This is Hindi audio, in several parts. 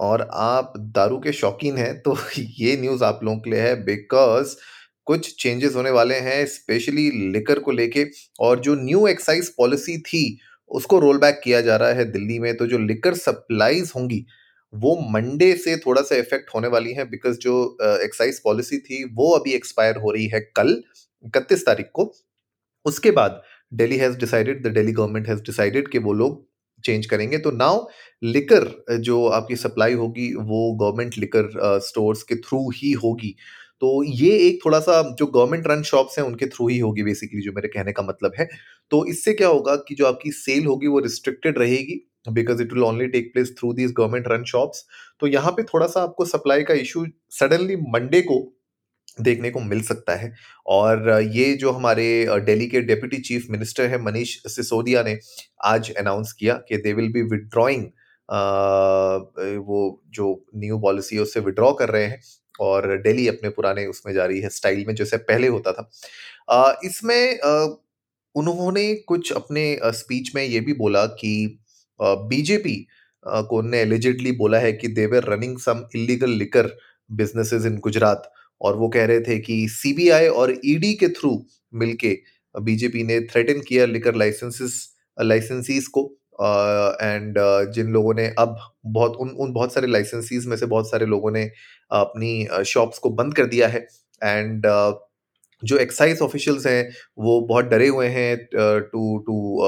और आप दारू के शौकीन हैं तो ये न्यूज़ आप लोगों के लिए है बिकॉज़ कुछ चेंजेस होने वाले हैं स्पेशली लिकर को लेके, और जो न्यू एक्साइज पॉलिसी थी, उसको रोल बैक किया जा रहा है दिल्ली में तो जो लिकर सप्लाईज होंगी, वो मंडे से थोड़ा सा इफ़ेक्ट होने वाली है बिकॉज़ जो एक्साइज पॉलिसी थी, वो अभी एक्सपायर हो रही है कल, इकतीस तारीख को। उसके बाद Delhi has decided the Delhi government has decided कि वो लोग चेंज करेंगे। तो नाउ लिकर जो आपकी सप्लाई होगी, वो गवर्नमेंट लिकर स्टोर्स के थ्रू ही होगी। तो ये एक थोड़ा सा जो गवर्नमेंट रन शॉप्स हैं, उनके थ्रू ही होगी बेसिकली जो मेरे कहने का मतलब है। तो इससे क्या होगा कि जो आपकी सेल होगी, वो रिस्ट्रिक्टेड रहेगी because it will only take place through these government run shops तो यहाँ पे थोड़ा सा आपको सप्लाई का इशू सडनली मंडे को देखने को मिल सकता है। और ये जो हमारे दिल्ली के डेप्यूटी चीफ मिनिस्टर है मनीष सिसोदिया ने आज अनाउंस किया कि दे विल बी विड्रॉइंग वो जो न्यू पॉलिसी है उससे विड्रॉ कर रहे हैं और दिल्ली अपने पुराने उसमें जा रही है स्टाइल में जैसे पहले होता था। इसमें उन्होंने कुछ अपने स्पीच में ये भी बोला कि बीजेपी को ने एलिजिडली बोला है कि they're running some illegal liquor businesses in Gujarat और वो कह रहे थे कि सीबीआई और ईडी के थ्रू मिलके बीजेपी ने थ्रेटन किया लिकर लाइसेंसेस लाइसेंसीज को एंड uh, uh, जिन लोगों ने अब बहुत उन उन बहुत सारे लाइसेंसीज में से बहुत सारे लोगों ने अपनी शॉप्स को बंद कर दिया है। एंड uh, जो एक्साइज ऑफिशियल्स हैं वो बहुत डरे हुए हैं to to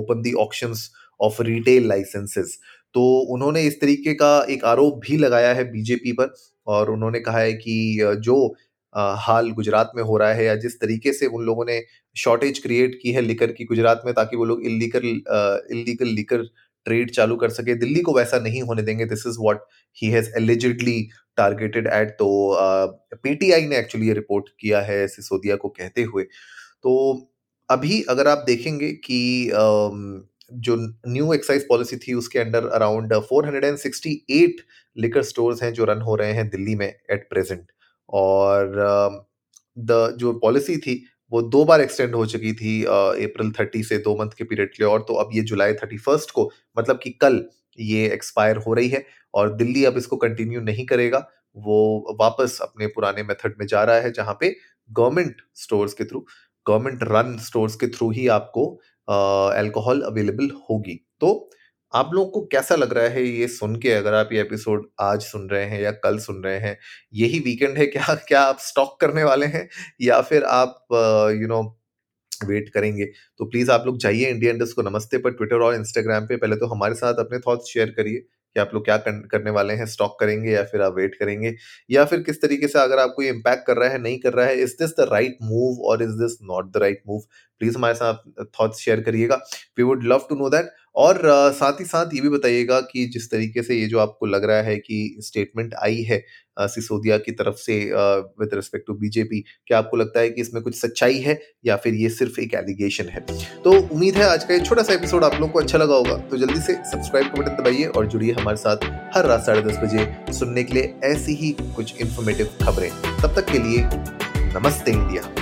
open the options of retail licences तो उन्होंने इस तरीके का एक आरोप भी लगाया है बीजेपी पर और उन्होंने कहा है कि जो हाल गुजरात में हो रहा है या जिस तरीके से उन लोगों ने शॉर्टेज क्रिएट की है लिकर की गुजरात में ताकि वो लोग इलीगल इलीगल लिकर ट्रेड चालू कर सके, दिल्ली को वैसा नहीं होने देंगे this is what he has allegedly targeted at तो पीटीआई ने एक्चुअली ये रिपोर्ट किया है सिसोदिया को कहते हुए। तो अभी अगर आप देखेंगे कि जो न्यू एक्साइज पॉलिसी थी उसके अंडर अराउंड 468 लिकर स्टोर्स हैं जो रन हो रहे हैं दिल्ली में एट प्रेजेंट और द um, जो पॉलिसी थी वो दो बार एक्सटेंड हो चुकी थी अप्रैल uh, थर्टी से दो मंथ के पीरियड के लिए। और तो अब ये जुलाई थर्टी फ़र्स्ट को मतलब कि कल ये एक्सपायर हो रही है और दिल्ली अब इसको कंटिन्यू नहीं करेगा। वो वापस अपने पुराने मेथड में जा रहा है जहाँ पे गवर्नमेंट स्टोर्स के थ्रू गवर्नमेंट रन स्टोर्स के थ्रू ही आपको अल्कोहल अवेलेबल होगी। तो आप लोगों को कैसा लग रहा है ये सुन के? अगर आप ये एपिसोड आज सुन रहे हैं या कल सुन रहे हैं, यही वीकेंड है, क्या क्या आप स्टॉक करने वाले हैं? या फिर आप यू नो वेट करेंगे? तो प्लीज़ आप लोग जाइए इंडिया इंडस्ट को नमस्ते पर ट्विटर और इंस्टाग्राम पे। पहले तो हमारे साथ अपने थॉट्स शेयर करिए। कि आप लोग क्या करने वाले हैं स्टॉक करेंगे या फिर आप वेट करेंगे? या फिर किस तरीके से अगर आपको ये इम्पैक्ट कर रहा है, नहीं कर रहा है is this the right move और is this not the right move please हमारे साथ थॉट्स शेयर करिएगा। We would love to know that और साथ ही साथ ये भी बताइएगा कि जिस तरीके से ये जो आपको लग रहा है कि स्टेटमेंट आई है सिसोदिया की तरफ़ से विद रिस्पेक्ट टू बीजेपी क्या आपको लगता है कि इसमें कुछ सच्चाई है या फिर ये सिर्फ़ एक एलिगेशन है? तो उम्मीद है आज का ये छोटा सा एपिसोड आप लोगों को अच्छा लगा होगा। तो जल्दी से सब्सक्राइब का बटन दबाइए और जुड़िए हमारे साथ हर रात साढ़े दस बजे सुनने के लिए ऐसी ही कुछ इन्फॉर्मेटिव खबरें। तब तक के लिए नमस्ते इंडिया।